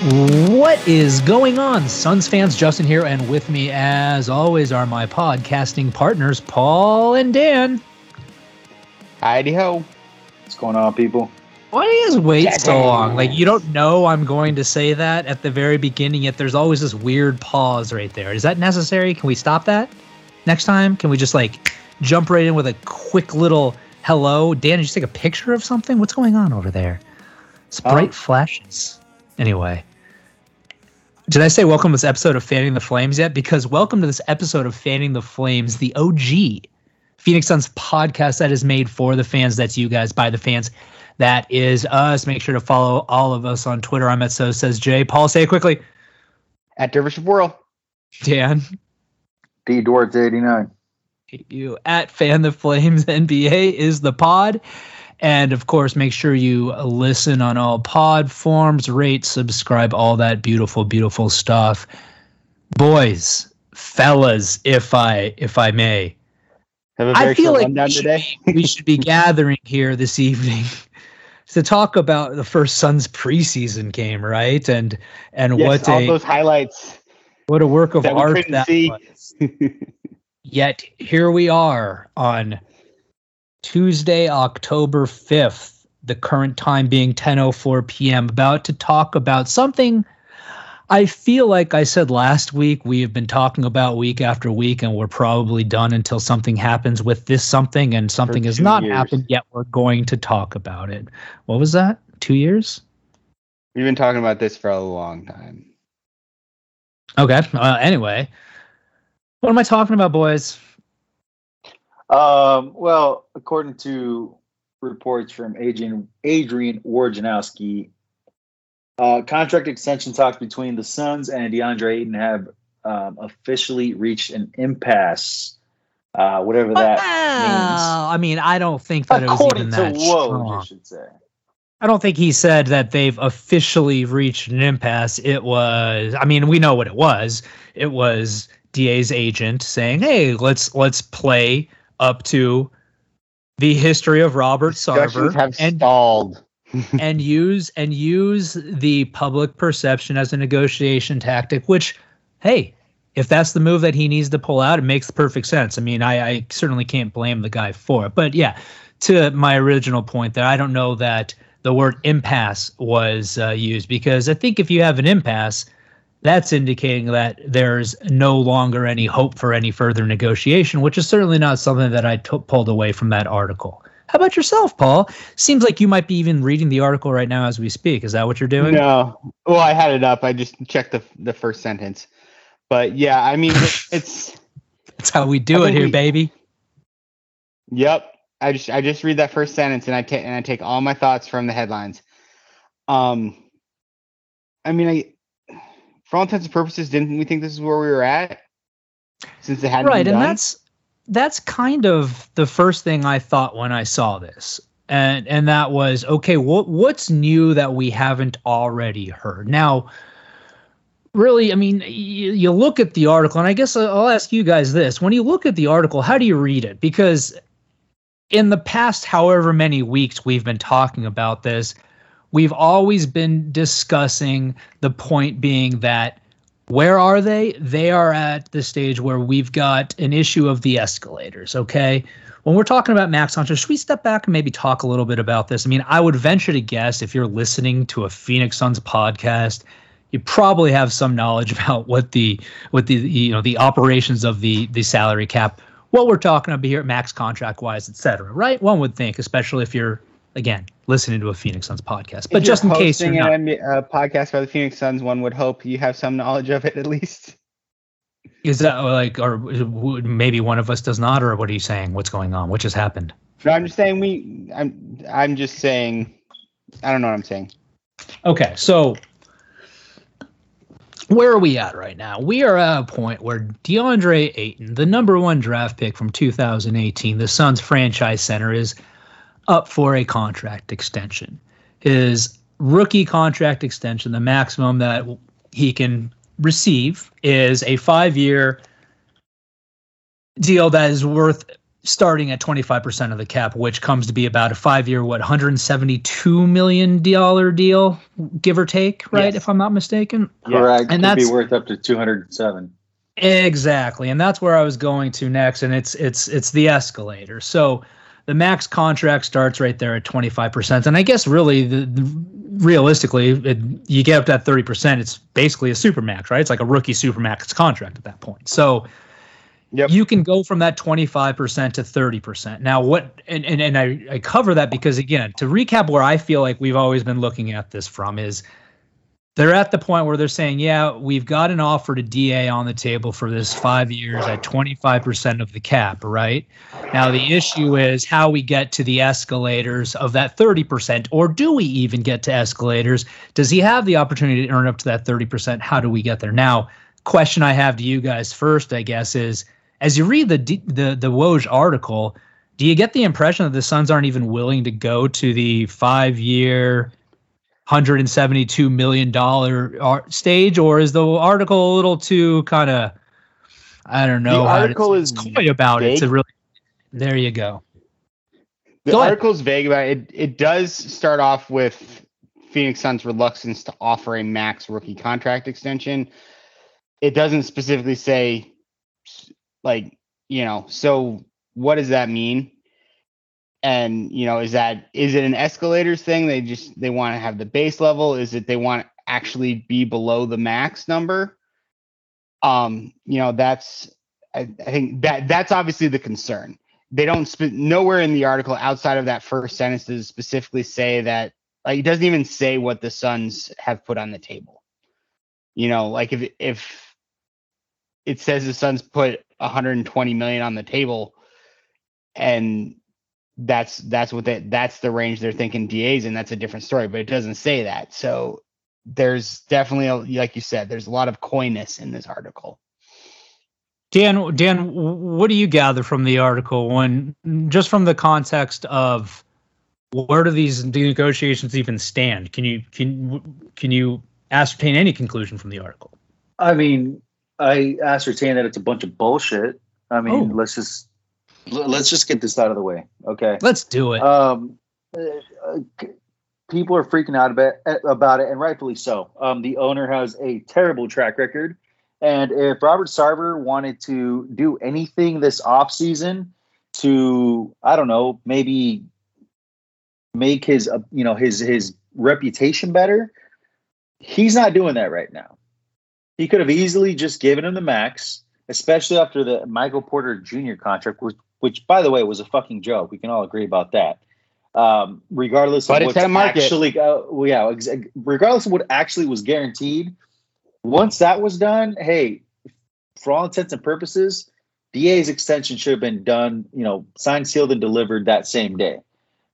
What is going on, Suns fans? Justin here, and with me, as always, are my podcasting partners, Paul and Dan. Heidi ho. What's going on, people? Why do you guys wait so long? Like, you don't know I'm going to say that at the very beginning, yet there's always this weird pause right there. Is that necessary? Can we stop that next time? Can we just, like, jump right in with a quick little hello? Dan, did you take a picture of something? What's going on over there? It's bright Um, flashes. Anyway. Did I say welcome to this episode of Fanning the Flames yet? Because welcome to this episode of Fanning the Flames, the OG Phoenix Suns podcast that is made for the fans. That's you guys by the fans. That is us. Make sure to follow all of us on Twitter. I'm at So Says Jay. Paul, say it quickly. At Dervish of World. Dan, D Dwarts eighty nine. you at Fan the Flames NBA is the pod. And of course, make sure you listen on all pod forms, rate, subscribe, all that beautiful, beautiful stuff. Boys, fellas, if I if I may. Have a very I feel like we should, we should be gathering here this evening to talk about the first Suns preseason game, right? And and yes, what all a those highlights. what a work of that art that see. was. Yet here we are on Tuesday, October 5th, the current time being 10:04 p.m. about to talk about something I feel like I said last week we have been talking about week after week and we're probably done until something happens with this something and something has not years. happened yet we're going to talk about it. What was that? 2 years? We've been talking about this for a long time. Okay. Uh, anyway, what am I talking about, boys? Um, well, according to reports from Adrian Adrian Wojnarowski, uh, contract extension talks between the Suns and DeAndre Ayton have um, officially reached an impasse. Uh, whatever that Well, I mean, I don't think that means. it was According even to that Woj, strong. I should say. I don't think he said that they've officially reached an impasse. It was, I mean, we know what it was. It was DA's agent saying, "Hey, let's let's play up to the history of Robert Sarver have and stalled. and use and use the public perception as a negotiation tactic which hey if that's the move that he needs to pull out it makes perfect sense i mean i, I certainly can't blame the guy for it but yeah to my original point that i don't know that the word impasse was uh, used because i think if you have an impasse that's indicating that there's no longer any hope for any further negotiation which is certainly not something that i t- pulled away from that article how about yourself, Paul? Seems like you might be even reading the article right now as we speak. Is that what you're doing? No. Well, I had it up. I just checked the the first sentence. But yeah, I mean, it's That's how we do it here, we- baby. Yep. I just I just read that first sentence and I take and I take all my thoughts from the headlines. Um I mean I for all intents and purposes, didn't we think this is where we were at? Since it hadn't Right, and that's that's kind of the first thing I thought when I saw this. And and that was okay, what what's new that we haven't already heard? Now, really, I mean, you, you look at the article, and I guess I'll ask you guys this. When you look at the article, how do you read it? Because in the past however many weeks we've been talking about this, we've always been discussing the point being that where are they? They are at the stage where we've got an issue of the escalators, okay? When we're talking about Max Hunter, should we step back and maybe talk a little bit about this? I mean, I would venture to guess if you're listening to a Phoenix Suns podcast, you probably have some knowledge about what the what the you know the operations of the the salary cap, what we're talking about here, max contract wise, et cetera, right? One would think, especially if you're again listening to a Phoenix Suns podcast. But If just in case you're not, a uh, podcast by the Phoenix Suns, one would hope you have some knowledge of it at least. Is that like, or maybe one of us does not, or what are you saying? What's going on? What just happened? No, I'm just saying we. I'm. I'm just saying. I don't know what I'm saying. Okay, so where are we at right now? We are at a point where DeAndre Ayton, the number one draft pick from 2018, the Suns franchise center, is up for a contract extension. His rookie contract extension, the maximum that he can receive, is a five year deal that is worth starting at 25% of the cap, which comes to be about a five year, what, $172 million deal, give or take, right? Yes. If I'm not mistaken. Correct. And Could that's be worth up to 207. Exactly. And that's where I was going to next. And it's, it's, it's the escalator. So the max contract starts right there at 25%. And I guess really the, the realistically, it, you get up to that 30%, it's basically a super max, right? It's like a rookie super max contract at that point. So, Yep. You can go from that 25% to 30%. Now, what, and, and, and I, I cover that because, again, to recap where I feel like we've always been looking at this from is they're at the point where they're saying, yeah, we've got an offer to DA on the table for this five years at 25% of the cap, right? Now, the issue is how we get to the escalators of that 30%, or do we even get to escalators? Does he have the opportunity to earn up to that 30%? How do we get there? Now, question I have to you guys first, I guess, is as you read the the the Woj article, do you get the impression that the Suns aren't even willing to go to the five year, hundred and seventy two million dollar uh, stage, or is the article a little too kind of I don't know. The article is coy about vague. it. To really, there you go. The go article is vague about it. it. It does start off with Phoenix Suns' reluctance to offer a max rookie contract extension. It doesn't specifically say like, you know, so what does that mean? And, you know, is that is it an escalators thing? They just they want to have the base level? Is it they want to actually be below the max number? Um, you know, that's I, I think that that's obviously the concern. They don't sp- nowhere in the article outside of that first sentence does specifically say that like it doesn't even say what the Suns have put on the table. You know, like if if it says the Suns put 120 million on the table, and that's that's what they, that's the range they're thinking DA's and that's a different story. But it doesn't say that. So there's definitely a, like you said, there's a lot of coyness in this article. Dan, Dan, what do you gather from the article when just from the context of where do these negotiations even stand? Can you can can you ascertain any conclusion from the article? I mean, I ascertain that it's a bunch of bullshit. I mean, oh. let's just let's just get this out of the way, okay? Let's do it. Um, uh, people are freaking out about about it, and rightfully so. Um, the owner has a terrible track record, and if Robert Sarver wanted to do anything this off season to, I don't know, maybe make his uh, you know his his reputation better, he's not doing that right now. He could have easily just given him the max, especially after the Michael Porter Jr. contract, which, which by the way, was a fucking joke. We can all agree about that. Um, regardless but of what actually, uh, well, yeah, ex- regardless of what actually was guaranteed, once that was done, hey, for all intents and purposes, DA's extension should have been done, you know, signed, sealed, and delivered that same day.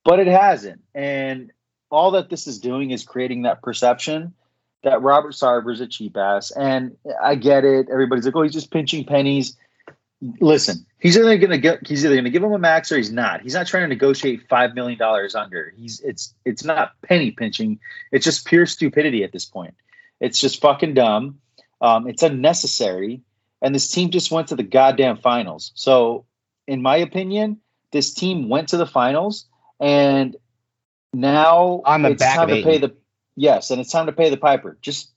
But it hasn't. And all that this is doing is creating that perception that Robert Sarver's a cheap ass. And I get it. Everybody's like, oh, he's just pinching pennies. Listen, he's either gonna get he's either gonna give him a max or he's not. He's not trying to negotiate five million dollars under. He's it's it's not penny pinching. It's just pure stupidity at this point. It's just fucking dumb. Um, it's unnecessary. And this team just went to the goddamn finals. So, in my opinion, this team went to the finals, and now on the it's back time to pay the Yes, and it's time to pay the piper. Just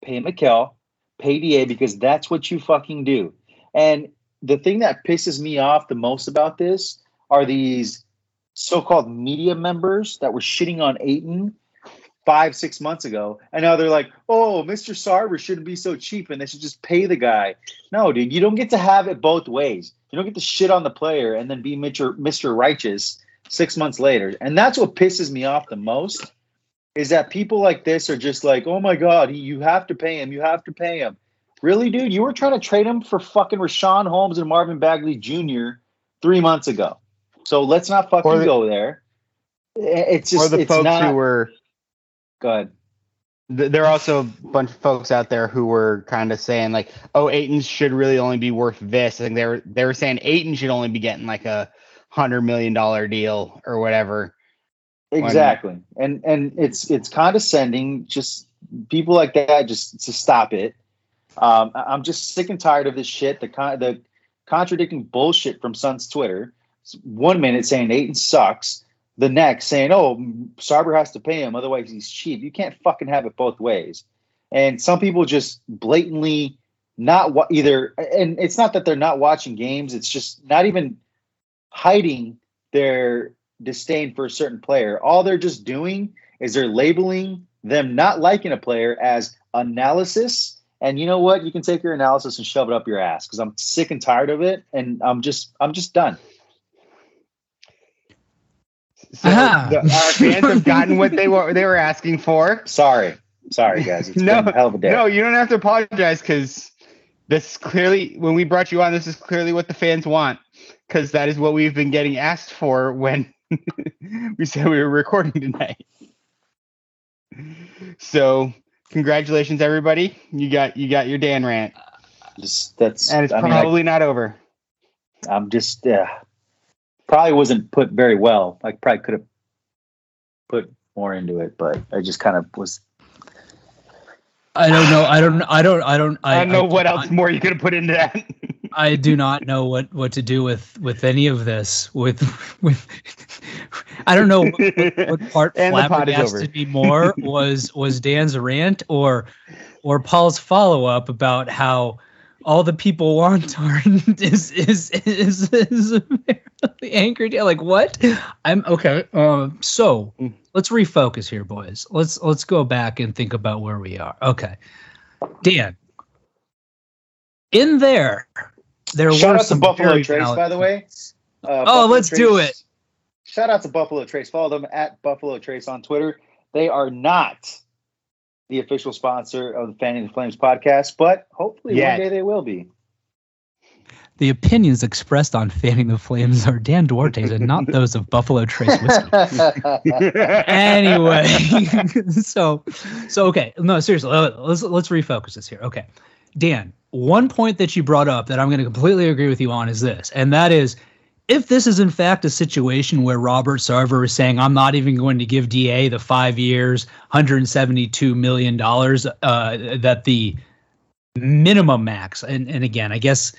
pay Mikal, pay DA because that's what you fucking do. And the thing that pisses me off the most about this are these so-called media members that were shitting on Ayton five, six months ago, and now they're like, "Oh, Mr. Sarver shouldn't be so cheap, and they should just pay the guy." No, dude, you don't get to have it both ways. You don't get to shit on the player and then be Mr. Mr. Righteous six months later, and that's what pisses me off the most is that people like this are just like, oh my god, he, you have to pay him, you have to pay him. Really, dude? You were trying to trade him for fucking Richaun Holmes and Marvin Bagley Jr. three months ago. So let's not fucking the, go there. Eh, it's just or the it's folks not, who were. Go ahead. There are also a bunch of folks out there who were kind of saying like, "Oh, Ayton should really only be worth this." I think they were they were saying Ayton should only be getting like a hundred million dollar deal or whatever. Exactly. And and it's it's condescending. Just people like that, just to stop it. Um, I'm just sick and tired of this shit. The con- the contradicting bullshit from Suns Twitter. one minute saying Ayton sucks, the next saying, "Oh, Sarver has to pay him, otherwise he's cheap." You can't fucking have it both ways. And some people just blatantly not wa- either, and it's not that they're not watching games; it's just not even hiding their disdain for a certain player. All they're just doing is they're labeling them not liking a player as analysis. And you know what? You can take your analysis and shove it up your ass because I'm sick and tired of it, and I'm just I'm just done. So Ah. the, our fans have gotten what they were they were asking for. Sorry, sorry guys. It's No, been a hell of a day. No, you don't have to apologize because this clearly when we brought you on. This is clearly what the fans want because that is what we've been getting asked for when we said we were recording tonight. So, congratulations, everybody! You got you got your Dan rant, Just that's and it's I mean, I- probably not over. I'm just yeah. Probably wasn't put very well. I probably could have put more into it, but I just kind of was. I don't know. I don't. I don't. I don't. I, don't know what I- else more you could have put into that. I do not know what what to do with with any of this. With with, I don't know what, what, part And the pod is over. flabbergasted me more was was Dan's rant or or Paul's follow up about how all the people want are is is is is apparently anchored. Yeah, like what? I'm okay. Um, so let's refocus here, boys. Let's let's go back and think about where we are. Okay, Dan. In there, there Shout were out to Buffalo Trace, by the way. Uh, Oh, Buffalo let's do it. Shout out to Buffalo Trace. Follow them at Buffalo Trace on Twitter. They are not the official sponsor of the Fanning the Flames podcast, but hopefully Yet. one day they will be. The opinions expressed on Fanning the Flames are Dan Duarte's and not those of Buffalo Trace Whiskey. anyway, so so okay, no seriously, let's let's refocus this here. Okay, Dan, one point that you brought up that I'm going to completely agree with you on is this, and that is. If this is in fact a situation where Robert Sarver is saying, I'm not even going to give DA the five years, $172 million uh, that the minimum max, and, and again, I guess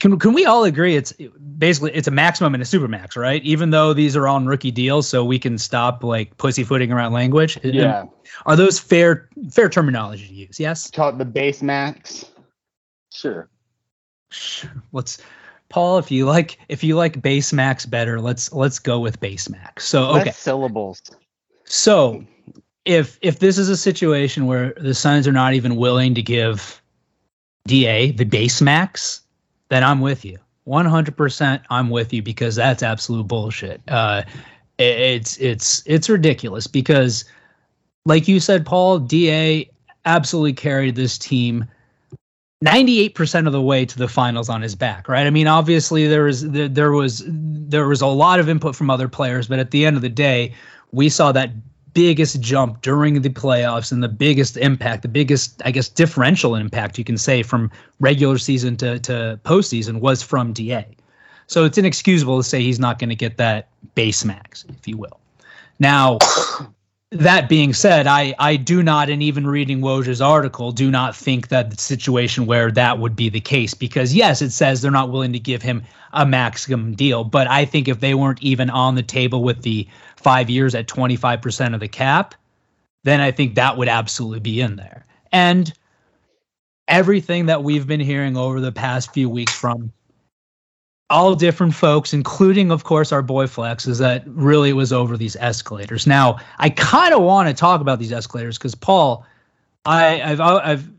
can can we all agree it's basically it's a maximum and a super max, right? Even though these are on rookie deals, so we can stop like pussyfooting around language. yeah, Are those fair fair terminology to use? Yes. call it the base max. Sure. Let's Paul, if you like if you like base max better, let's let's go with base max. So okay. Less syllables. So if if this is a situation where the Suns are not even willing to give DA the base max, then I'm with you. 100% I'm with you because that's absolute bullshit. Uh it- it's it's it's ridiculous because like you said Paul, DA absolutely carried this team 98% of the way to the finals on his back, right? I mean, obviously there was there, was there was a lot of input from other players, but at the end of the day, we saw that biggest jump during the playoffs and the biggest impact, the biggest, I guess, differential impact you can say from regular season to, to postseason was from DA. So it's inexcusable to say he's not going to get that base max, if you will. Now, that being said, I, I do not, and even reading Woj's article, do not think that the situation where that would be the case because yes, it says they're not willing to give him a maximum deal, but I think if they weren't even on the table with the five years at 25% of the cap, then I think that would absolutely be in there. And everything that we've been hearing over the past few weeks from all different folks, including, of course, our boy Flex, is that really it was over these escalators. Now, I kind of want to talk about these escalators because Paul, I, I've, uh, I've,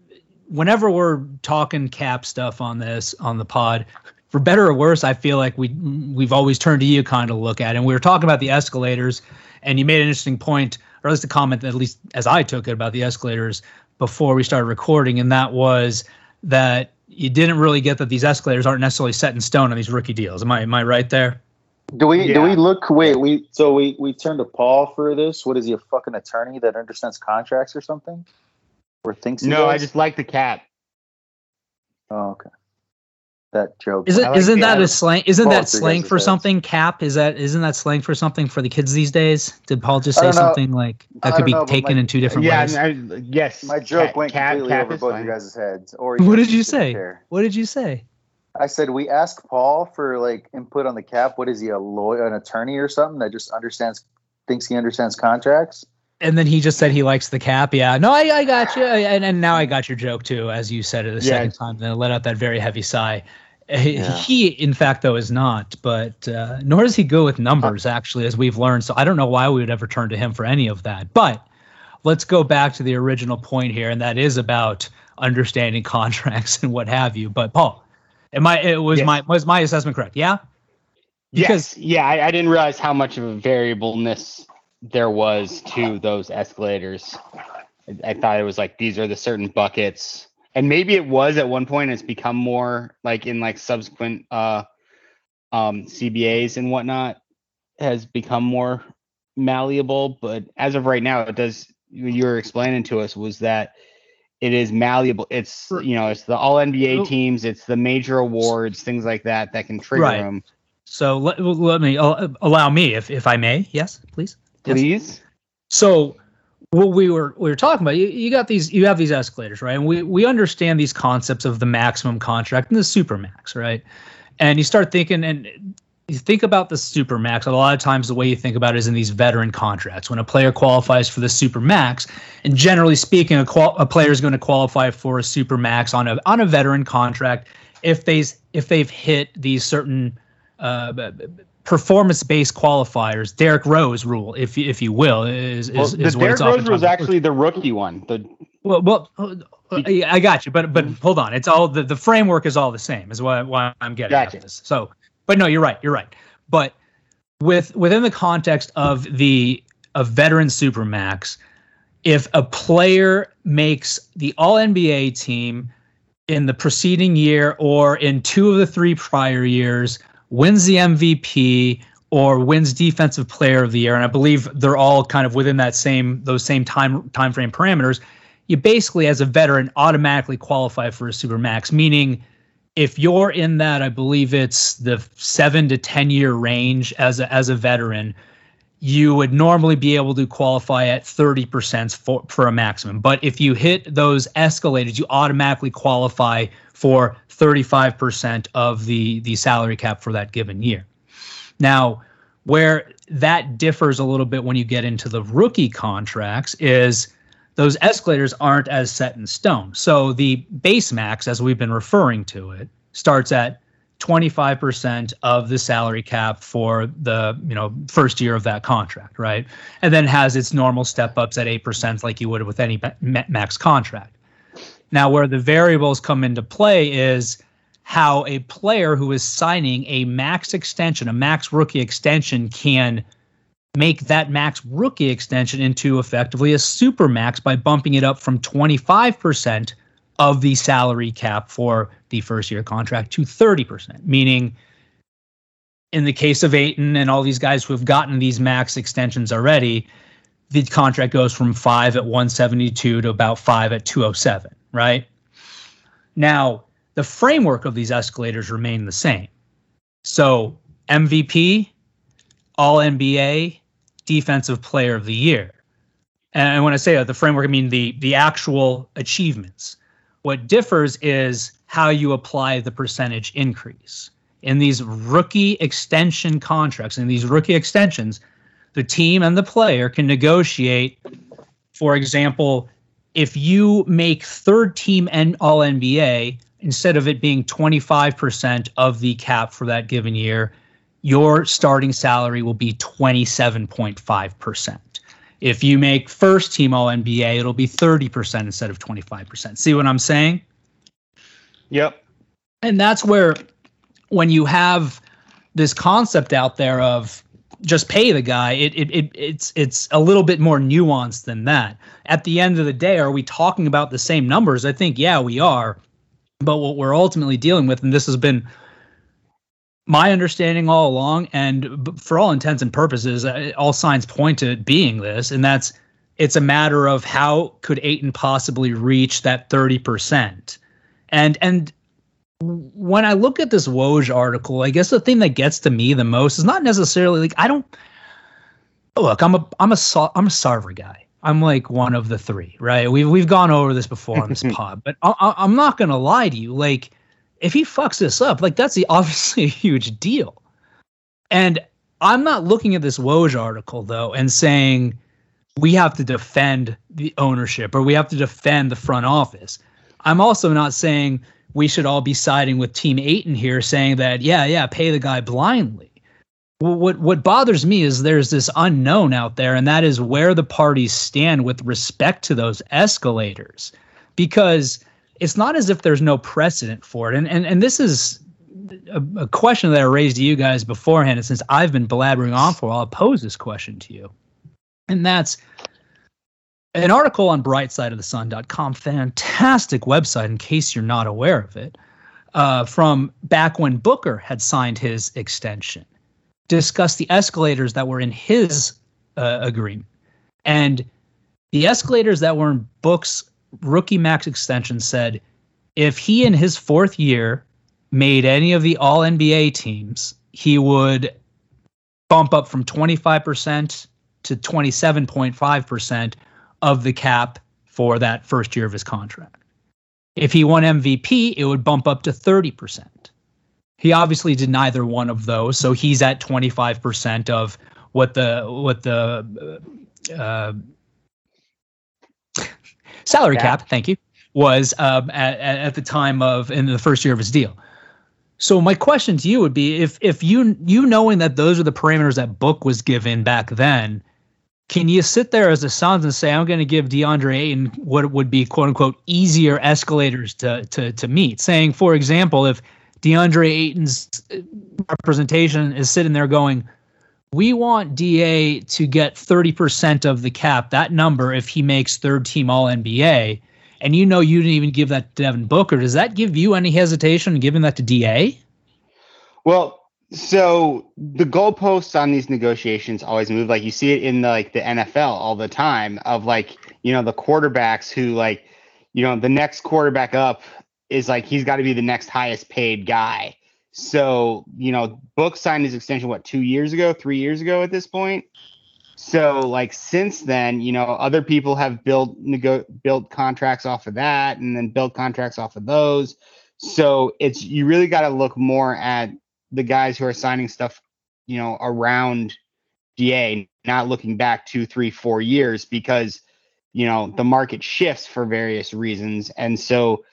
whenever we're talking cap stuff on this on the pod, for better or worse, I feel like we we've always turned to you kind of look at. it. And we were talking about the escalators, and you made an interesting point, or at least a comment, at least as I took it about the escalators before we started recording, and that was that you didn't really get that these escalators aren't necessarily set in stone on these rookie deals. Am I am I right there? Do we do we look wait we so we we turn to Paul for this? What is he a fucking attorney that understands contracts or something? Or thinks he No, I just like the cap. oh okay. That joke. Isn't like isn't that a slang? Isn't that slang for something? Cap is that isn't that slang for something for the kids these days? Did Paul just say something like that could be know, taken my- in two different Yeah, ways? I, yes. My joke cap- went cap- completely cap over both fine. you guys' heads. Or What did you say? care. What did you say? I said we ask Paul for like input on the cap. What is he, a lawyer, an attorney, or something that just understands, thinks he understands contracts? And then he just said he likes the cap. Yeah, no, I, I got you, and, and now I got your joke too, as you said it the Yeah. second time. Then let out that very heavy sigh. He- Yeah. He, in fact, though, is not. But uh, nor does he go with numbers, actually, as we've learned. So I don't know why we would ever turn to him for any of that. But let's go back to the original point here, and that is about understanding contracts and what have you. But Paul, am I? It was Yes. my was my assessment correct? Yeah. Yes, yeah, I, I didn't realize how much of a variableness there was to those escalators. I, I thought it was like these are the certain buckets, and maybe it was at one point. It's become more like in like subsequent uh, um, CBAs and whatnot has become more malleable. But as of right now, it does. You were explaining to us was that it is malleable. It's you know it's the All NBA teams, it's the major awards, things like that that can trigger Right. them. So let, let me uh, allow me, if if I may. Yes, please. Yes. Please. So what we were we were talking about, you, you got these you have these escalators, right? And we we understand these concepts of the maximum contract and the super max, right? And you start thinking and you think about the super max. A lot of times the way you think about it is in these veteran contracts. When a player qualifies for the super max, and generally speaking, a, qual- a player is going to qualify for a super max on a on a veteran contract if they if they've hit these certain uh, performance based qualifiers, Derrick Rose rule, if you- if you will, is is, Well, is the Derrick Rose oftentimes was actually the rookie one. The well, well, uh, I got you, but but hold on. It's all the, the framework is all the same. Is what, why I'm getting Gotcha. at this. So, but no, you're right. You're right. But with within the context of the of veteran supermax, if a player makes the All NBA team in the preceding year or in two of the three prior years, wins the MVP or wins defensive player of the year and i believe they're all kind of within that same those same time time frame parameters you basically as a veteran automatically qualify for a super max meaning if you're in that i believe it's the 7 to 10 year range as a as a veteran you would normally be able to qualify at 30% for, for a maximum. But if you hit those escalators, you automatically qualify for 35% of the, the salary cap for that given year. Now, where that differs a little bit when you get into the rookie contracts is those escalators aren't as set in stone. So the base max, as we've been referring to it, starts at 25% of the salary cap for the you know first year of that contract right and then has its normal step ups at 8% like you would with any max contract now where the variables come into play is how a player who is signing a max extension a max rookie extension can make that max rookie extension into effectively a super max by bumping it up from 25% of the salary cap for the first year contract to 30%, meaning in the case of Ayton and all these guys who have gotten these max extensions already, the contract goes from five at 172 to about five at 207, right? Now, the framework of these escalators remain the same. So, MVP, All NBA, Defensive Player of the Year. And when I say the framework, I mean the the actual achievements. What differs is how you apply the percentage increase. In these rookie extension contracts, in these rookie extensions, the team and the player can negotiate. For example, if you make third team and all NBA, instead of it being 25% of the cap for that given year, your starting salary will be 27.5%. If you make first team all NBA, it'll be 30% instead of 25%. See what I'm saying? Yep. And that's where when you have this concept out there of just pay the guy, it, it, it it's it's a little bit more nuanced than that. At the end of the day, are we talking about the same numbers? I think yeah, we are. But what we're ultimately dealing with, and this has been my understanding all along, and for all intents and purposes, uh, all signs point to it being this, and that's it's a matter of how could Ayton possibly reach that thirty percent, and and when I look at this Woj article, I guess the thing that gets to me the most is not necessarily like I don't look. I'm a I'm a I'm a Sarver guy. I'm like one of the three, right? We've we've gone over this before on this pod, but I, I, I'm not gonna lie to you. Like if he fucks this up, like that's the, obviously a huge deal. And I'm not looking at this Woj article though and saying we have to defend the ownership or we have to defend the front office. I'm also not saying we should all be siding with Team Ayton here, saying that yeah, yeah, pay the guy blindly. What what bothers me is there's this unknown out there, and that is where the parties stand with respect to those escalators, because it's not as if there's no precedent for it. And and and this is a, a question that I raised to you guys beforehand, and since I've been blabbering on for, I'll pose this question to you, and that's an article on brightsideofthesun.com, fantastic website in case you're not aware of it, uh, from back when Booker had signed his extension, discussed the escalators that were in his uh, agreement. And the escalators that were in Book's rookie max extension said if he in his fourth year made any of the all NBA teams, he would bump up from 25% to 27.5% of the cap for that first year of his contract. If he won MVP, it would bump up to 30%. He obviously did neither one of those, so he's at 25% of what the what the uh, salary cap, thank you, was um, at, at the time of in the first year of his deal. So my question to you would be if if you you knowing that those are the parameters that book was given back then, can you sit there as a Suns and say, I'm going to give DeAndre Ayton what would be quote unquote easier escalators to, to, to meet? Saying, for example, if DeAndre Ayton's uh, representation is sitting there going, we want DA to get 30% of the cap, that number, if he makes third team All NBA, and you know you didn't even give that to Devin Booker, does that give you any hesitation in giving that to DA? Well, so the goalposts on these negotiations always move. Like you see it in the, like the NFL all the time of like you know the quarterbacks who like you know the next quarterback up is like he's got to be the next highest paid guy. So you know Book signed his extension what two years ago, three years ago at this point. So like since then, you know other people have built nego- built contracts off of that, and then built contracts off of those. So it's you really got to look more at the guys who are signing stuff, you know, around DA, not looking back two, three, four years because, you know, the market shifts for various reasons. And so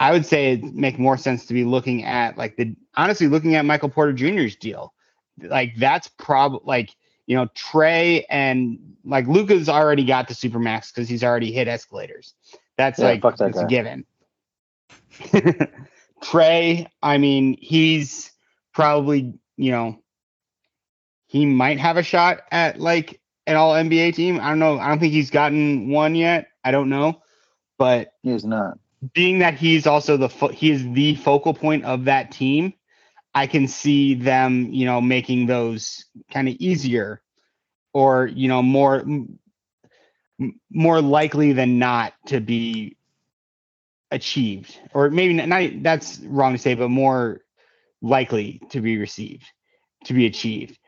I would say it make more sense to be looking at like the honestly looking at Michael Porter Jr.'s deal. Like that's probably like, you know, Trae and like Luka's already got the supermax because he's already hit escalators. That's yeah, like that it's a given. Trae, I mean, he's probably, you know, he might have a shot at like an all NBA team. I don't know. I don't think he's gotten one yet. I don't know. But he's not. Being that he's also the fo- he is the focal point of that team, I can see them, you know, making those kind of easier or, you know, more more likely than not to be achieved or maybe not, not that's wrong to say but more likely to be received, to be achieved.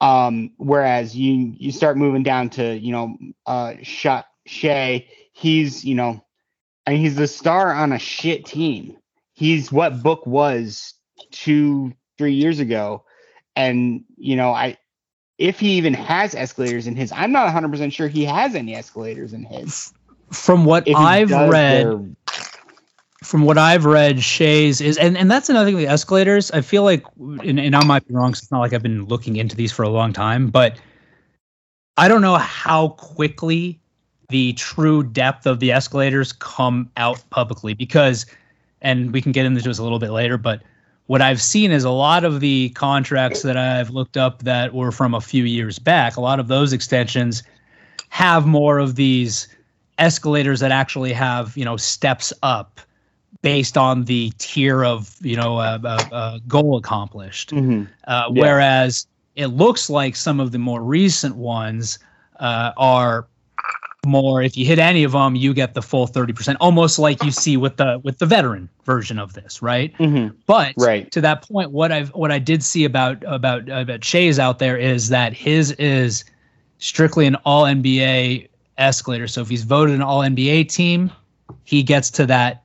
Um, whereas you you start moving down to you know uh Shot Shai, he's you know, and he's the star on a shit team. He's what Book was two three years ago, and you know I if he even has escalators in his, I'm not 100 percent sure he has any escalators in his. From what I've read, from what I've read, Shai's is, and, and that's another thing. The escalators, I feel like, and, and I might be wrong. it's not like I've been looking into these for a long time, but I don't know how quickly the true depth of the escalators come out publicly because, and we can get into this a little bit later, but what I've seen is a lot of the contracts that I've looked up that were from a few years back. A lot of those extensions have more of these escalators that actually have you know steps up based on the tier of you know a, a, a goal accomplished. Mm-hmm. Uh, yeah. Whereas it looks like some of the more recent ones uh, are more. If you hit any of them, you get the full thirty percent, almost like you see with the with the veteran version of this, right? Mm-hmm. But right. to that point, what I've what I did see about about about Shai's out there is that his is strictly an All NBA escalator. So if he's voted an All NBA team, he gets to that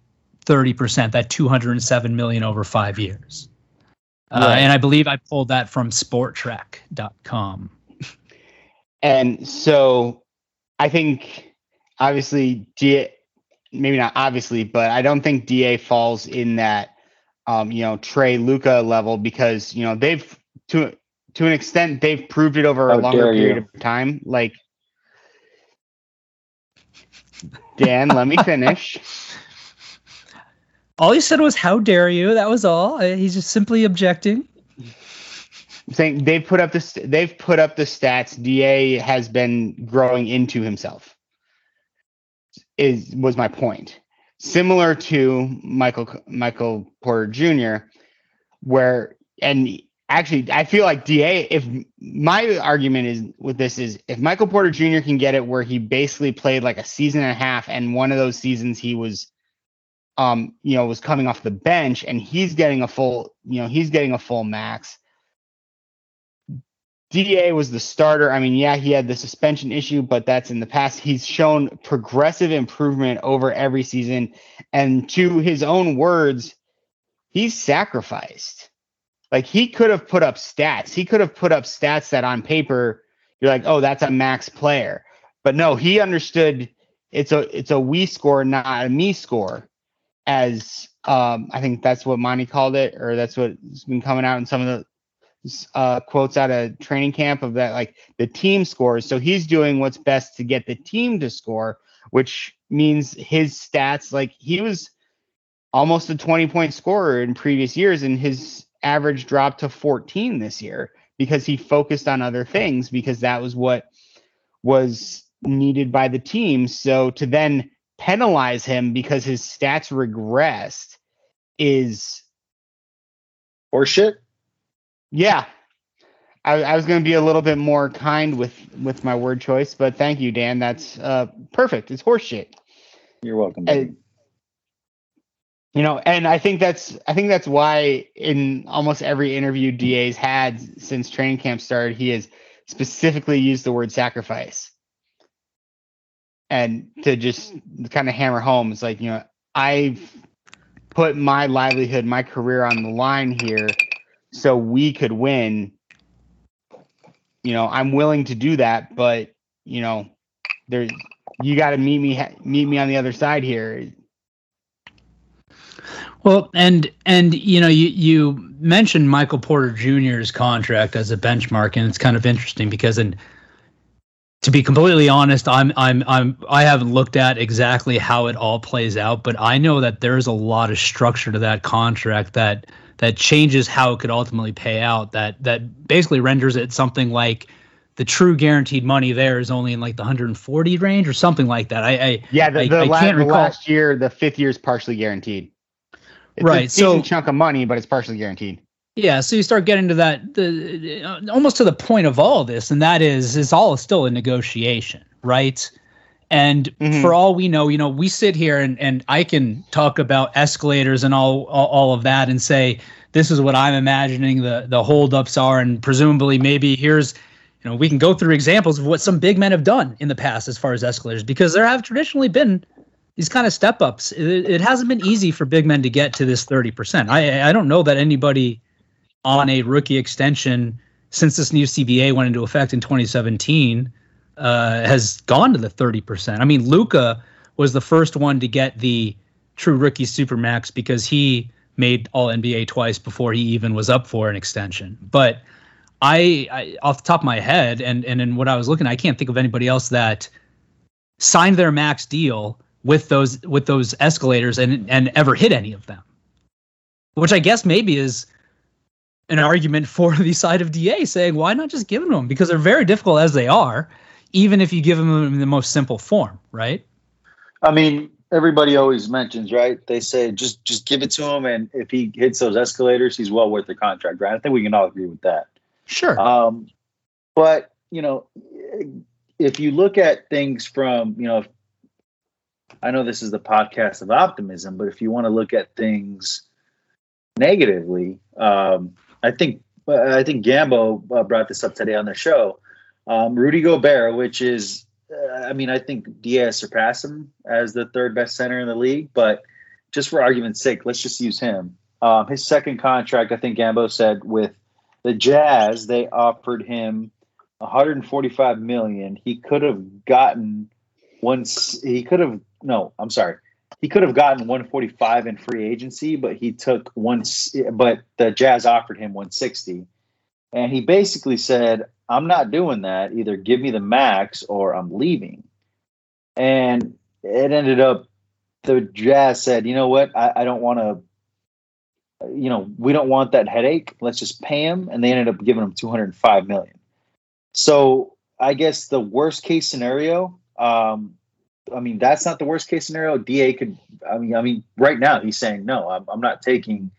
30%, that 207 million over five years. Uh, and I believe I pulled that from spotrac.com. And so I think obviously DA, maybe not obviously, but I don't think DA falls in that um, you know, Trae Luka level because, you know, they've to to an extent they've proved it over a longer dare you. period of time. Like Dan, let me finish. All he said was, How dare you? That was all. Uh, He's just simply objecting. Saying they've put up this they've put up the stats da has been growing into himself is was my point similar to michael michael porter jr where and actually i feel like da if my argument is with this is if michael porter jr can get it where he basically played like a season and a half and one of those seasons he was um you know was coming off the bench and he's getting a full you know he's getting a full max DA was the starter. I mean, yeah, he had the suspension issue, but that's in the past. He's shown progressive improvement over every season. And to his own words, he's sacrificed. Like he could have put up stats. He could have put up stats that on paper you're like, "Oh, that's a max player." But no, he understood it's a it's a we score, not a me score. As um, I think that's what Monty called it, or that's what's been coming out in some of the uh, quotes out of training camp of that like the team scores. So he's doing what's best to get the team to score, which means his stats like he was almost a 20 point scorer in previous years and his average dropped to 14 this year because he focused on other things because that was what was needed by the team. So to then penalize him because his stats regressed is Or shit. yeah. I, I was going to be a little bit more kind with with my word choice, but thank you, Dan. That's uh, perfect. It's horseshit. You're welcome. Buddy. You know, and I think that's I think that's why in almost every interview DA's had since training camp started, he has specifically used the word sacrifice. And to just kind of hammer home, it's like, you know, I've put my livelihood, my career on the line here so we could win. You know, I'm willing to do that, but you know, there's you got to meet me meet me on the other side here. Well, and and you know, you you mentioned Michael Porter Jr.'s contract as a benchmark, and it's kind of interesting because, and to be completely honest, I'm I'm I'm I haven't looked at exactly how it all plays out, but I know that there's a lot of structure to that contract that that changes how it could ultimately pay out. That that basically renders it something like the true guaranteed money there is only in like the 140 range or something like that. I, I Yeah, the, I- the, I la- can't the recall. last year, the fifth year is partially guaranteed. It's Right, a so- chunk of money, but it's partially guaranteed. Yeah, so you start getting to that the uh, almost to the point of all this, and that is is all still a negotiation, right? And Mhm. for all we know, you know, we sit here and and I can talk about escalators and all all, all of that and say this is what I'm imagining the the holdups are, and presumably maybe here's you know we can go through examples of what some big men have done in the past as far as escalators because there have traditionally been these kind of step ups. It, it hasn't been easy for big men to get to this 30%. I I don't know that anybody on a rookie extension since this new CBA went into effect in 2017 uh, has gone to the 30%. I mean, Luka was the first one to get the true rookie supermax because he made all NBA twice before he even was up for an extension. But I, I off the top of my head and and in what I was looking, I can't think of anybody else that signed their max deal with those with those escalators and and ever hit any of them. Which I guess maybe is an argument for the side of DA saying why not just give them to them because they're very difficult as they are, even if you give them in the most simple form, right? I mean, everybody always mentions, right? They say just just give it to him, and if he hits those escalators, he's well worth the contract, right? I think we can all agree with that. Sure. Um, but you know, if you look at things from you know, I know this is the podcast of optimism, but if you want to look at things negatively, um, I think I think Gambo uh, brought this up today on the show. Um, Rudy Gobert, which is, uh, I mean, I think DA's surpassed him as the third best center in the league, but just for argument's sake, let's just use him. Um, his second contract, I think Gambo said with the Jazz, they offered him 145 million. He could have gotten once he could have no, I'm sorry. He could have gotten 145 in free agency, but he took once but the Jazz offered him 160. And he basically said, I'm not doing that. Either give me the max or I'm leaving. And it ended up the Jazz said, you know what, I, I don't want to you know, we don't want that headache. Let's just pay him. And they ended up giving him 205 million. So I guess the worst case scenario, um, I mean, that's not the worst case scenario. Da could, I mean, I mean, right now he's saying no, I'm, I'm not taking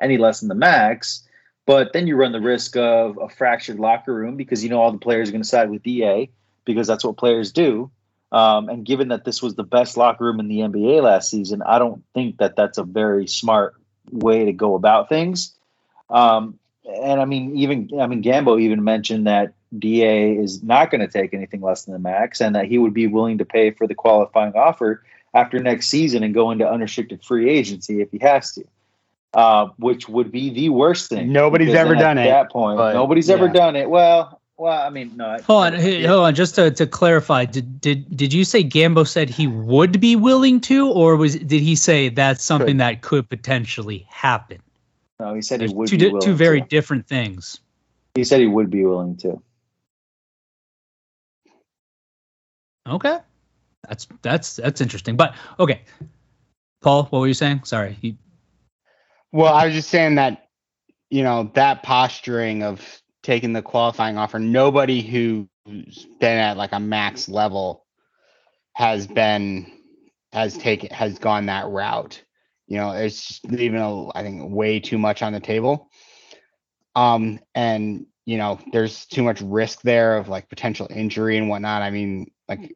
any less than the max. But then you run the risk of a fractured locker room because you know all the players are going to side with Da because that's what players do. Um, and given that this was the best locker room in the NBA last season, I don't think that that's a very smart way to go about things. Um, and I mean, even I mean, Gambo even mentioned that Da is not going to take anything less than the max, and that he would be willing to pay for the qualifying offer after next season and go into unrestricted free agency if he has to. Uh, which would be the worst thing. Nobody's ever done at it. At that point, but, nobody's yeah. ever done it. Well, well, I mean, no. Hold on, hey, hold on. Just to, to clarify, did did did you say Gambo said he would be willing to, or was did he say that's something Could. that could potentially happen? No, he said There's he would two be willing two very to. different things. He said he would be willing to. Okay, that's that's that's interesting. But okay, Paul, what were you saying? Sorry, Well, I was just saying that, you know, that posturing of taking the qualifying offer, nobody who's been at like a max level has been has taken has gone that route. You know, it's leaving a, I think way too much on the table. Um, and you know, there's too much risk there of like potential injury and whatnot. I mean, like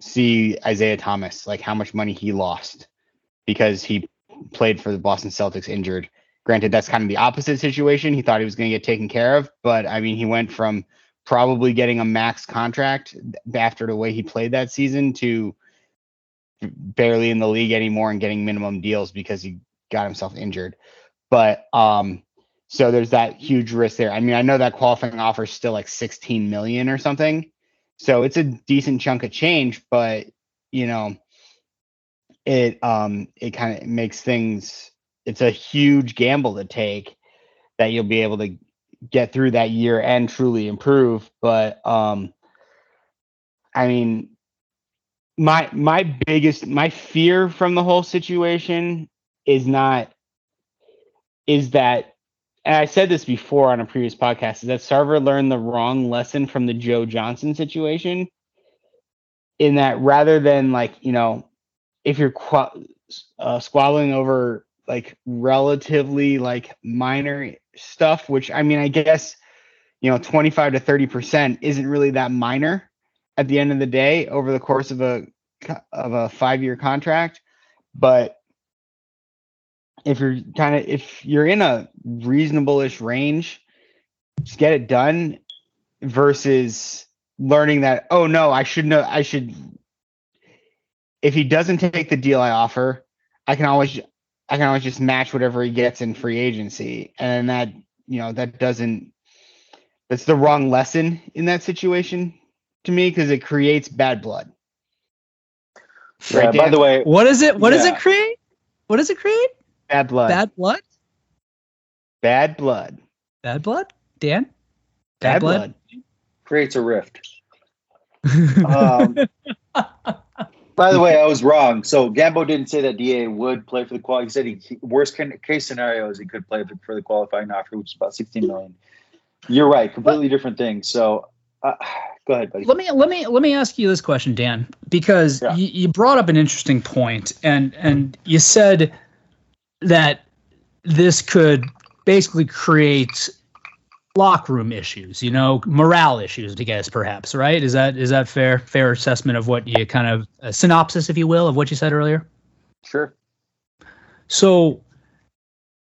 see Isaiah Thomas, like how much money he lost because he played for the Boston Celtics injured. Granted, that's kind of the opposite situation. He thought he was going to get taken care of, but I mean, he went from probably getting a max contract after the way he played that season to barely in the league anymore and getting minimum deals because he got himself injured. But um so there's that huge risk there. I mean, I know that qualifying offer is still like 16 million or something. So it's a decent chunk of change, but you know, it um it kind of makes things it's a huge gamble to take that you'll be able to get through that year and truly improve. But um i mean my my biggest my fear from the whole situation is not is that and i said this before on a previous podcast is that sarver learned the wrong lesson from the joe johnson situation in that rather than like you know if you're qu- uh, squabbling over like relatively like minor stuff which i mean i guess you know 25 to 30 percent isn't really that minor at the end of the day over the course of a of a five year contract but if you're kind of if you're in a reasonable-ish range just get it done versus learning that oh no i should know i should if he doesn't take the deal i offer i can always I can always just match whatever he gets in free agency, and that you know that doesn't. That's the wrong lesson in that situation to me because it creates bad blood. Yeah, Right, by the way, what is it? What does it create? What does it create? Bad blood. Bad, blood. Bad blood. blood. Bad blood. Dan. Bad blood. creates a rift. Um, by the way, I was wrong. So Gambo didn't say that Da would play for the qual. He said he worst case scenario is he could play for, for the qualifying offer, which is about 16 million. You're right, completely different thing. So uh, go ahead, buddy. let me let me let me ask you this question, Dan, because Yeah. you, you brought up an interesting point, and and you said that this could basically create locker room issues, you know, morale issues, I guess, perhaps, right? Is that is that fair fair assessment of what you kind of a synopsis, if you will, of what you said earlier? Sure. So,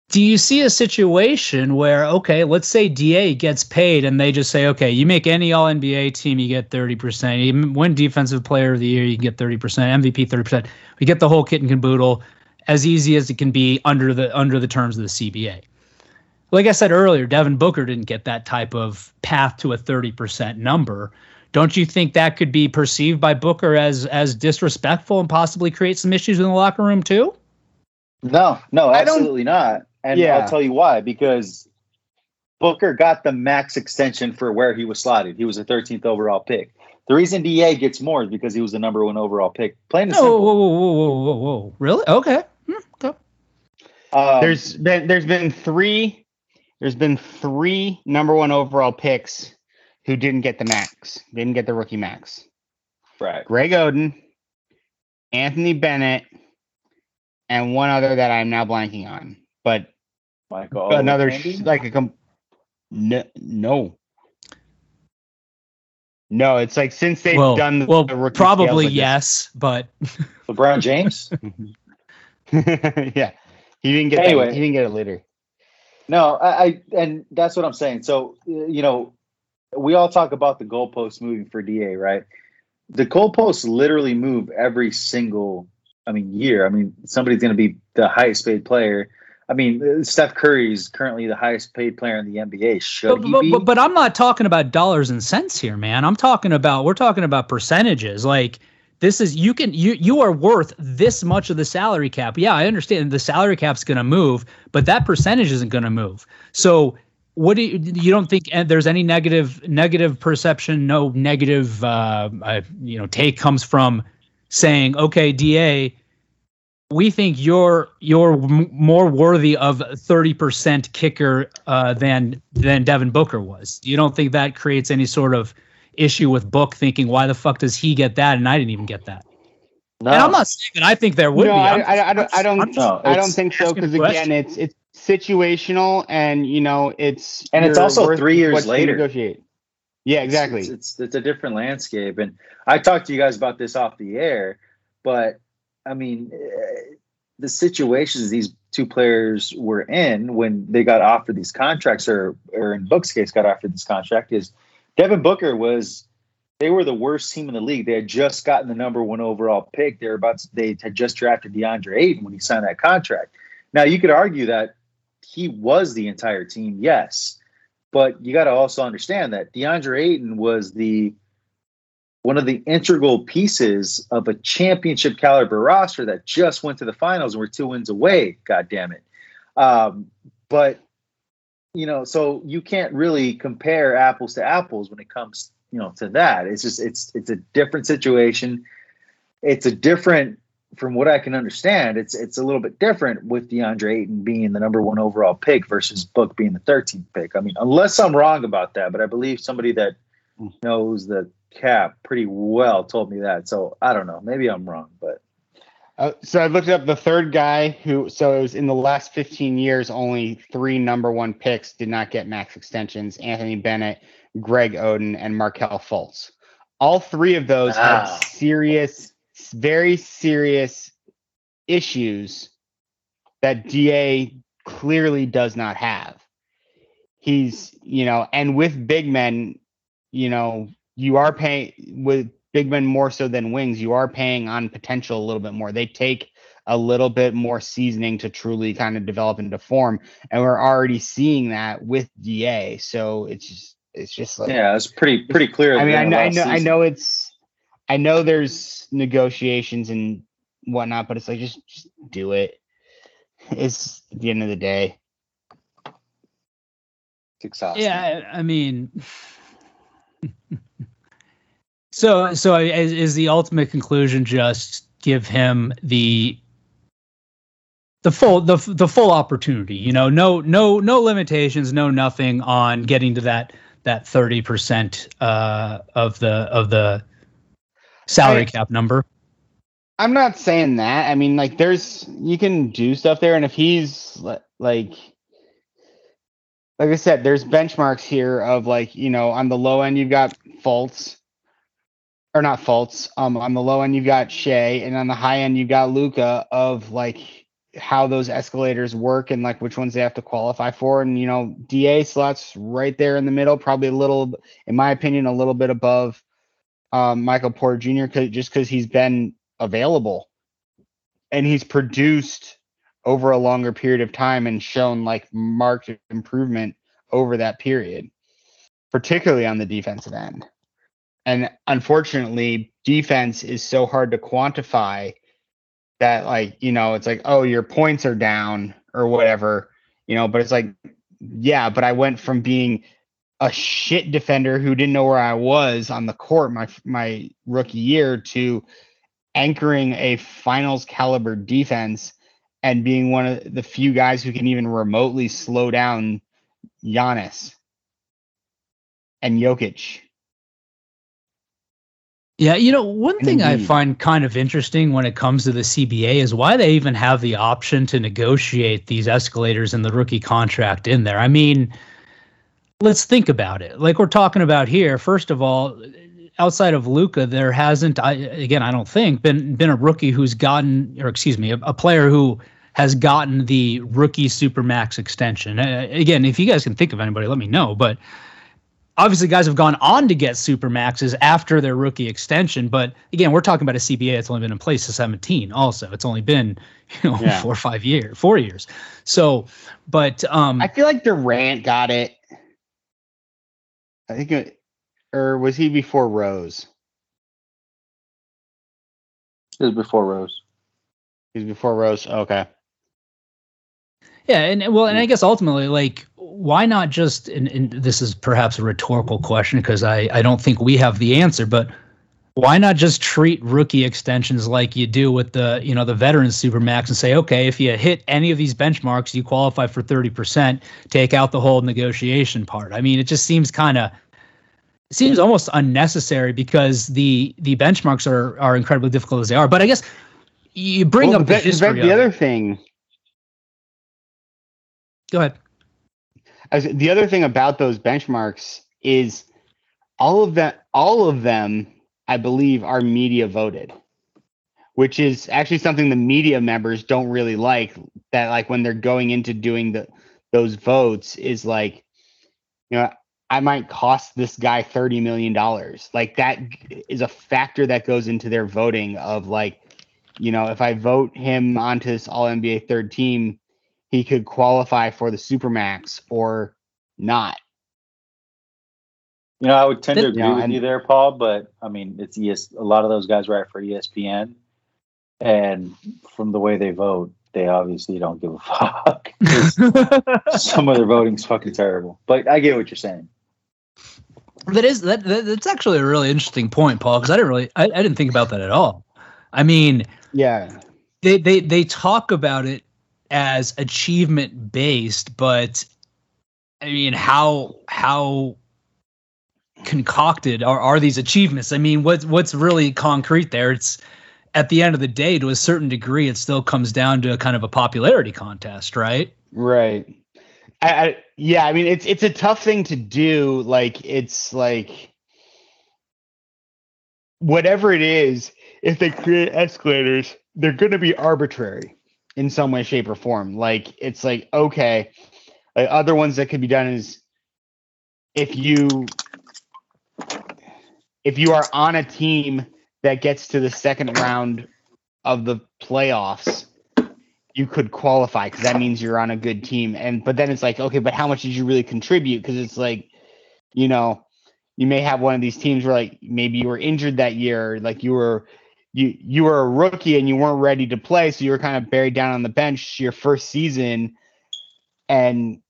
do you see a situation where, okay, let's say DA gets paid and they just say, okay, you make any All NBA team, you get 30%. You win Defensive Player of the Year, you get 30%. MVP, 30%. We get the whole kit and caboodle. As easy as it can be under the under the terms of the CBA. Like I said earlier, Devin Booker didn't get that type of path to a 30% number. Don't you think that could be perceived by Booker as as disrespectful and possibly create some issues in the locker room too? No, no, absolutely not. And Yeah. I'll tell you why. Because Booker got the max extension for where he was slotted. He was a 13th overall pick. The reason DA gets more is because he was the number one overall pick. Plain and No, whoa, simple. whoa, whoa, whoa, whoa, whoa. Really? Okay. Hmm, okay. Um, There's been there's been three there's been three number one overall picks who didn't get the max, didn't get the rookie max. right. Greg Oden, Anthony Bennett, and one other that I'm now blanking on. But Michael. another Andy? sh- like a com- no, no. No, it's like since they've well, done the, well, the rookie probably scales, like yes, but LeBron James. this- yeah, he didn't get Anyway. that. He didn't get it later. No, I, I and that's what I'm saying. So you know, we all talk about the goalposts moving for DA, right? The goalposts literally move every single, I mean, year. I mean, somebody's going to be the highest paid player. I mean, uh, Steph Curry is currently the highest paid player in the NBA. Should but, he but, be? but, but I'm not talking about dollars and cents here, man. I'm talking about we're talking about percentages. Like this is you can you you are worth this much of the salary cap. Yeah, I understand the salary cap's going to move, but that percentage isn't going to move. So what do you you don't think there's any negative negative perception, no negative uh, uh you know take comes from saying, okay, DA, we think you're you're m- more worthy of 30% kicker uh, than than Devin Booker was. You don't think that creates any sort of issue with Book thinking why the fuck does he get that and I didn't even get that? no, And I'm not saying that I think there would no, be. I, I'm I, I don't. I don't. I'm just- No, I don't think so because again, it's it's situational, and you know, it's And it's also three years later. Negotiate. Yeah, exactly. It's, it's it's a different landscape, and I talked to you guys about this off the air, but I mean, eh, the situations these two players were in when they got offered these contracts, or or in Book's case, got offered this contract, is Devin Booker was. They were the worst team in the league. They had just gotten the number one overall pick. They were about to, they had just drafted DeAndre Ayton when he signed that contract. Now you could argue that he was the entire team, yes, but you got to also understand that DeAndre Ayton was the one of the integral pieces of a championship caliber roster that just went to the finals and were two wins away. God damn it! Um, but you know, so you can't really compare apples to apples when it comes, you know, to that. It's just it's it's a different situation. It's a different, from what I can understand, it's it's a little bit different with DeAndre Ayton being the number one overall pick versus Book being the 13th pick. I mean, unless I'm wrong about that, but I believe somebody that hmm. knows the cap pretty well told me that. So I don't know. Maybe I'm wrong, but Uh, so I looked up the third guy who. So it was in the last 15 years, only three number one picks did not get max extensions: Anthony Bennett, Greg Oden, and Markelle Fultz. All three of those Ah. had serious, very serious issues that DA clearly does not have. He's, you know, and with big men, you know, you are paying with big men more so than wings, you are paying on potential a little bit more. They take a little bit more seasoning to truly kind of develop into form. And we're already seeing that with DA. So it's just it's just like yeah, it's pretty pretty clear. I mean, I know, I know, last I know it's, I know there's negotiations and whatnot, but it's like just, just do it. It's at the end of the day. It's exhausting. Yeah, I I mean, so so is, is the ultimate conclusion just give him the the full the the full opportunity? You know, no no no limitations, no nothing on getting to that that thirty percent uh, of the of the salary I- cap number. I'm not saying that. I mean, like, there's you can do stuff there, and if he's like, like I said, there's benchmarks here of like, you know, on the low end you've got Fultz, or not Fultz. Um, on the low end you've got Shai, and on the high end you've got Luka of like how those escalators work and like which ones they have to qualify for. And you know, DA slots right there in the middle, probably a little, in my opinion, a little bit above um, Michael Porter Jr. 'cause- just because he's been available and he's produced over a longer period of time and shown like marked improvement over that period, particularly on the defensive end. And unfortunately, defense is so hard to quantify that like, you know, it's like, oh, your points are down or whatever, you know, but it's like, yeah, but I went from being a shit defender who didn't know where I was on the court my my rookie year to anchoring a finals caliber defense and being one of the few guys who can even remotely slow down Giannis and Jokic. Yeah, you know, one thing Indeed. I find kind of interesting when it comes to the CBA is why they even have the option to negotiate these escalators in the rookie contract in there. I mean, let's think about it. Like we're talking about here, first of all, outside of Luka, there hasn't I again, I don't think been been a rookie who's gotten or excuse me, a, a player who has gotten the rookie supermax extension. Uh, again, if you guys can think of anybody, let me know, but obviously guys have gone on to get super maxes after their rookie extension but again we're talking about a cba that's only been in place since 17 also. It's only been you know yeah. four or five years four years. So but um i feel like durant got it. I think it or was he before rose? It was before rose. He was before rose? Okay. Yeah, and well, and I guess ultimately, like, why not just? And, and this is perhaps a rhetorical question because I I don't think we have the answer, but why not just treat rookie extensions like you do with the you know the veteran supermax and say, okay, if you hit any of these benchmarks, you qualify for thirty percent. Take out the whole negotiation part. I mean, it just seems kind of seems almost unnecessary because the the benchmarks are are incredibly difficult as they are. But I guess you bring well, up the, the. The other thing Go ahead. As the other thing about those benchmarks is all of that all of them I believe are media voted. Which is actually something the media members don't really like that like when they're going into doing the those votes is like you know I might cost this guy 30 million dollars. Like that is a factor that goes into their voting of like you know if I vote him onto this all NBA third team he could qualify for the supermax or not. You know, I would tend to agree you know, with and, you there, Paul. But I mean, it's ES. A lot of those guys write for ESPN, and from the way they vote, they obviously don't give a fuck. some of their voting's fucking terrible. But I get what you're saying. That is that, that that's actually a really interesting point, Paul. Because I didn't really I, I didn't think about that at all. I mean, yeah, they they they talk about it as achievement based, but I mean, how how concocted are, are these achievements? I mean, what's what's really concrete there? It's at the end of the day, to a certain degree, it still comes down to a kind of a popularity contest, right? Right. I, I yeah, I mean, it's it's a tough thing to do. Like, it's like whatever it is, if they create escalators, they're going to be arbitrary in some way, shape, or form. Like it's like okay, like other ones that could be done is if you if you are on a team that gets to the second round of the playoffs, you could qualify because that means you're on a good team. And but then it's like okay, but how much did you really contribute? Because it's like you know you may have one of these teams where like maybe you were injured that year, like you were you you were a rookie and you weren't ready to play, so you were kind of buried down on the bench your first season, and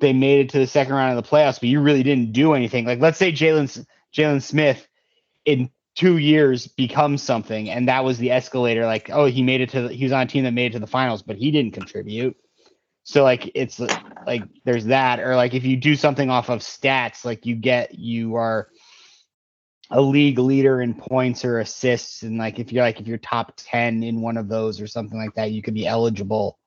they made it to the second round of the playoffs, but you really didn't do anything. Like let's say Jalen Jalen Smith in two years becomes something, and that was the escalator. Like oh, he made it to the, he was on a team that made it to the finals, but he didn't contribute. So like it's like there's that, or like if you do something off of stats, like you get you are a league leader in points or assists and like if you're like if you're top 10 in one of those or something like that you could be eligible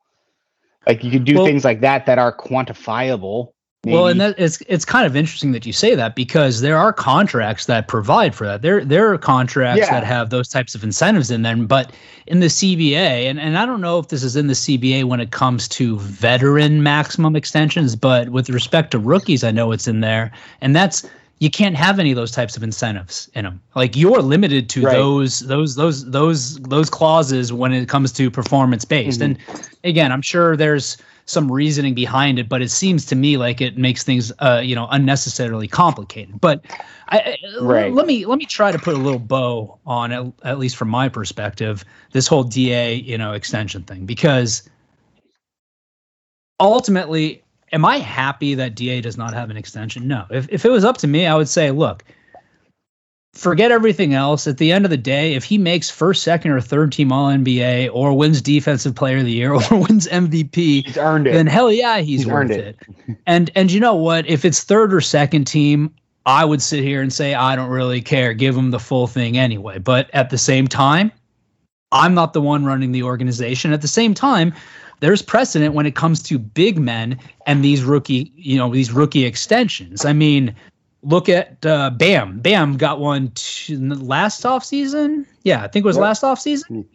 like you could do well, things like that that are quantifiable maybe. well and that it's it's kind of interesting that you say that because there are contracts that provide for that there there are contracts yeah. that have those types of incentives in them but in the CBA and and I don't know if this is in the CBA when it comes to veteran maximum extensions but with respect to rookies I know it's in there and that's you can't have any of those types of incentives in them. Like you're limited to Right. those those those those those clauses when it comes to performance based. And again, I'm sure there's some reasoning behind it, but it seems to me like it makes things uh, you know unnecessarily complicated. But I, I- Right. let me let me try to put a little bow on at, at least from my perspective this whole DA you know extension thing because ultimately am I happy that DA does not have an extension? No. If if it was up to me, I would say, look, forget everything else. At the end of the day, if he makes first, second, or third team All NBA, or wins Defensive Player of the Year, or wins MVP, He's earned it. then hell yeah, he's, He's worth earned it. it. and and you know what? If it's third or second team, I would sit here and say I don't really care. Give him the full thing anyway. But at the same time, I'm not the one running the organization. At the same time, there's precedent when it comes to big men and these rookie, you know, these rookie extensions. I mean, look at uh, Bam. Bam got one t- last off season. Yeah, I think it was Yep. last off season.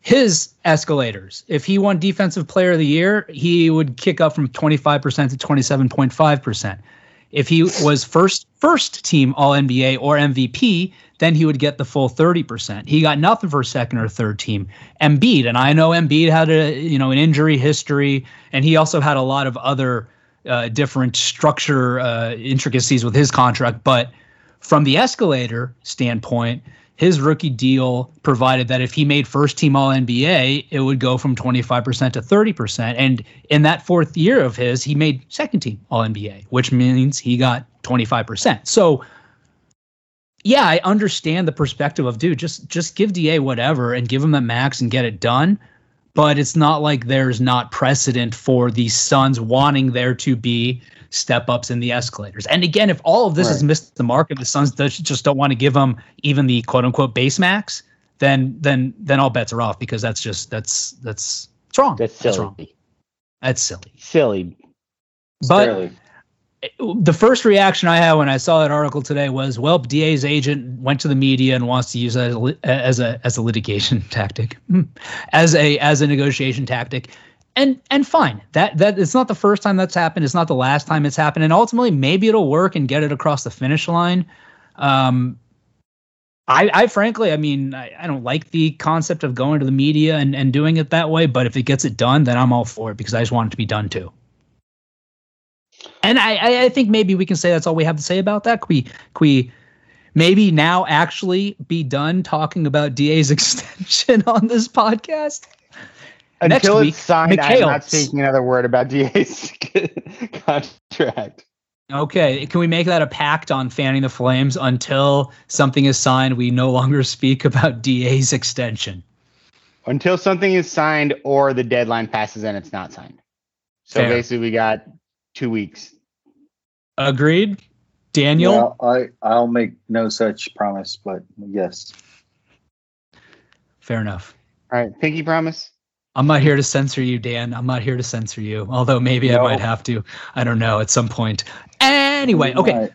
His escalators. If he won Defensive Player of the Year, he would kick up from 25% to 27.5%. If he was first first team All NBA or MVP, then he would get the full 30%. He got nothing for second or third team. Embiid, and I know Embiid had a you know an injury history, and he also had a lot of other uh, different structure uh, intricacies with his contract. But from the escalator standpoint, his rookie deal provided that if he made first team All NBA, it would go from 25% to 30%. And in that fourth year of his, he made second team All NBA, which means he got 25%. So, yeah, I understand the perspective of dude, just just give DA whatever and give him that max and get it done. But it's not like there's not precedent for the Suns wanting there to be step ups in the escalators. And again, if all of this has missed the mark and the Suns just don't want to give them even the quote unquote base max, then then then all bets are off because that's just that's that's it's wrong. That's That's silly. wrong. That's silly. Silly. But Barely. The first reaction I had when I saw that article today was, well, DA's agent went to the media and wants to use that as a as a as a litigation tactic, Hmm. as a as a negotiation tactic, and and fine. That that it's not the first time that's happened. It's not the last time it's happened, and ultimately maybe it'll work and get it across the finish line. Um, I, I frankly, I mean, I, I don't like the concept of going to the media and, and doing it that way, but if it gets it done, then I'm all for it because I just want it to be done too. And I, I, think maybe we can say that's all we have to say about that. Can we, can we maybe now actually be done talking about DA's extension on this podcast? Next Until week, it's signed, I'm not Mikhails. speaking another word about DA's contract. Okay, can we make that a pact on fanning the flames until something is signed? We no longer speak about DA's extension. Until something is signed or the deadline passes and it's not signed. So Fair. basically, we got two weeks. Agreed, Daniel. Well, I I'll make no such promise, but yes. Fair enough. All right, pinky promise. I'm not here to censor you, Dan. I'm not here to censor you. Although maybe I might have to. I don't know at some point. Anyway, okay.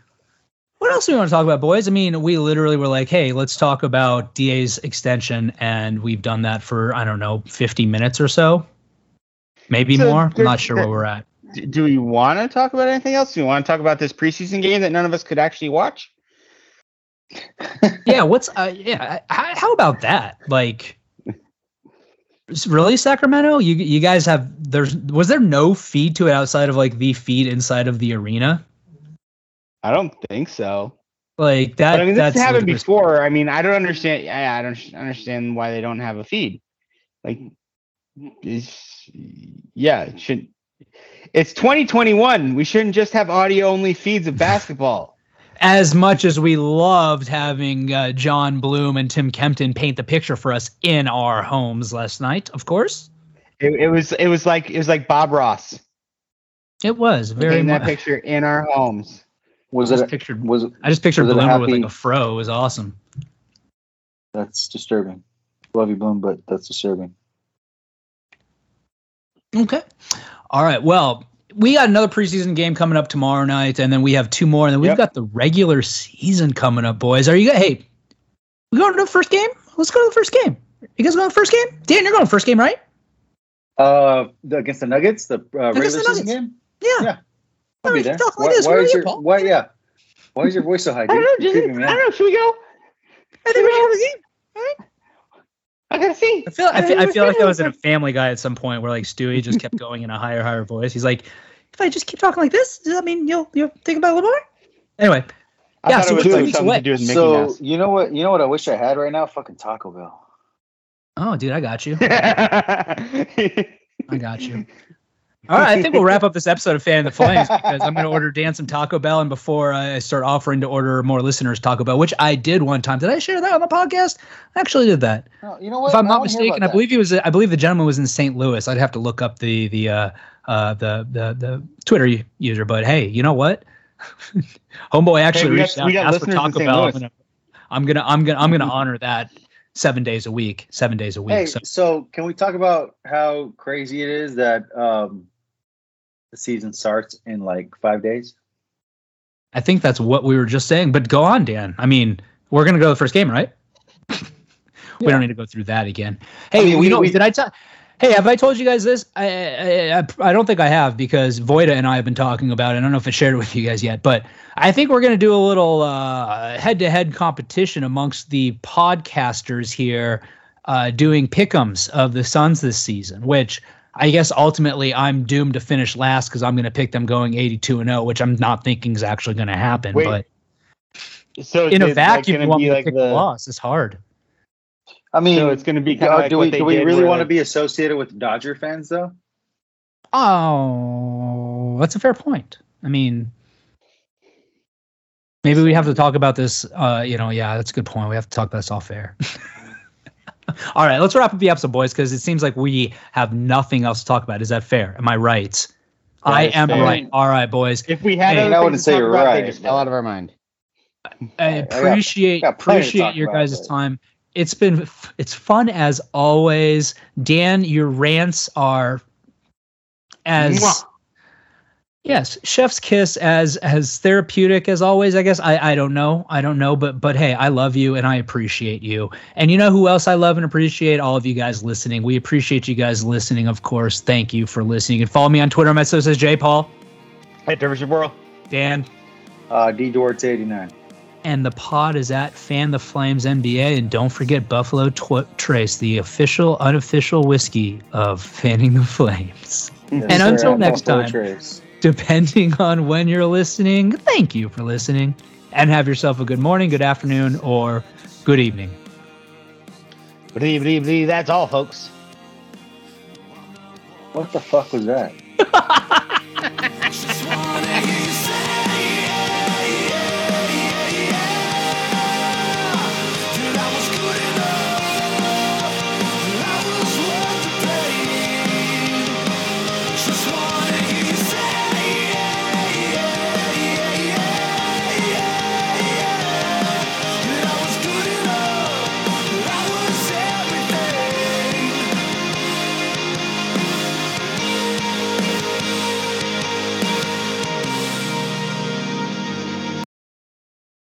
What else do we want to talk about, boys? I mean, we literally were like, hey, let's talk about DA's extension, and we've done that for I don't know, 50 minutes or so, maybe So more. I'm not sure where we're at. Do we want to talk about anything else? Do we want to talk about this preseason game that none of us could actually watch? yeah, what's uh, yeah? How, how about that? Like, really, Sacramento? You you guys have there's was there no feed to it outside of like the feed inside of the arena? I don't think so. Like that. But I mean, that's this happened before. I mean, I don't understand. I, I don't understand why they don't have a feed. Like, is yeah, it should. It's 2021. We shouldn't just have audio only feeds of basketball. as much as we loved having uh, Jon Bloom and Tim Kempton paint the picture for us in our homes last night, of course. It, it was. It was like. It was like Bob Ross It was very painting that picture in our homes. Was I it? just A, pictured. was it? I just pictured was it a Bloomer with like a fro. It was awesome. That's disturbing. Love you, Bloom, but that's disturbing. Okay. All right. Well, we got another preseason game coming up tomorrow night, and then we have two more, and then we've Yep. got the regular season coming up, boys. Are you guys? Hey, we going to the first game? Let's go to the first game. You guys going to the first game? Dan, you're going to the first game, right? Uh, against the Nuggets, the uh, regular the season game. Yeah. Yeah. I'll be there. talk like Why, this. why Where are is your? Paul? Why? Yeah. Why is your voice so high? I don't know. Dude? Just, I don't know. Should we go? I think we should have a game. I gotta see. I feel I feel, I feel like I was in a Family Guy at some point where like Stewie just kept going in a higher higher voice. He's like, if I just keep talking like this, does that mean you'll you'll think about it a little more? Anyway, I Yeah, thought so it was two like something away. to do with Mickey So Mouse. you know what? You know what I wish I had right now? Fucking Taco Bell. oh dude, I got you. I I got you. All right, I think we'll wrap up this episode of Fan the Flames because I'm going to order Dan some Taco Bell, and before I start offering to order more listeners Taco Bell, which I did one time. Did I share that on the podcast? I actually did that. You know what? if I'm not mistaken, I believe he was. I believe the gentleman was in St. Louis. I'd have to look up the the uh, uh, the the the Twitter user. But hey, you know what? Homeboy actually we got- reached out we and got asked for Taco Bell. I'm gonna, I'm gonna I'm gonna I'm gonna honor that seven days a week, seven days a week. Hey, so so can we talk about how crazy it is that um, the season starts in like five days? I think that's what we were just saying. But go on, Dan. I mean, we're gonna go to the first game, right? we Yeah. don't need to go through that again. Hey, I mean, you we- know, we- did I tell? Hey, have I told you guys this? I, I I I don't think I have because Voida and I have been talking about it. I don't know if I shared it with you guys yet, but I think we're gonna do a little uh, head-to-head competition amongst the podcasters here, uh, doing pickums of the Suns this season, which. I guess ultimately I'm doomed to finish last because I'm going to pick them going 82 and 0, which I'm not thinking is actually going to happen. Wait, but so in a is it, like, vacuum, gonna you want be me to like pick the, the loss. It's hard. I mean, So it's gonna be kind uh, of like do what we they do we did really where, want to be associated with Dodger fans though? Oh, that's a fair point. I mean, maybe we have to talk about this. Uh, you know, yeah, that's a good point. We have to talk about this off air. All right, let's wrap up the episode, boys, because it seems like we have nothing else to talk about. Is that fair? Am I right? I am fair. right. All right, boys. If we had Hey, I things wouldn't to say you're right, they just fell out of our mind. I I got- appreciate got appreciate your guys' but- time. It's been it's fun as always. Dan, your rants are as Mwah. Yes, chef's kiss as as therapeutic as always. I guess I I don't know I don't know, but but hey, I love you and I appreciate you. And you know who else I love and appreciate? All of you guys listening. We appreciate you guys listening. Of course, thank you for listening. You can follow me on Twitter. My so says J Paul, Hey, Dervish World. Dan. Uh, D Dortz eighty nine. and the pod is at Fan the Flames NBA. And don't forget Buffalo Tw- Trace, the official, unofficial whiskey of Fanning the Flames. And until next time. Depending on when you're listening, thank you for listening. And have yourself a good morning, good afternoon, or good evening. Blee, blee, blee. That's all, folks. What the fuck was that?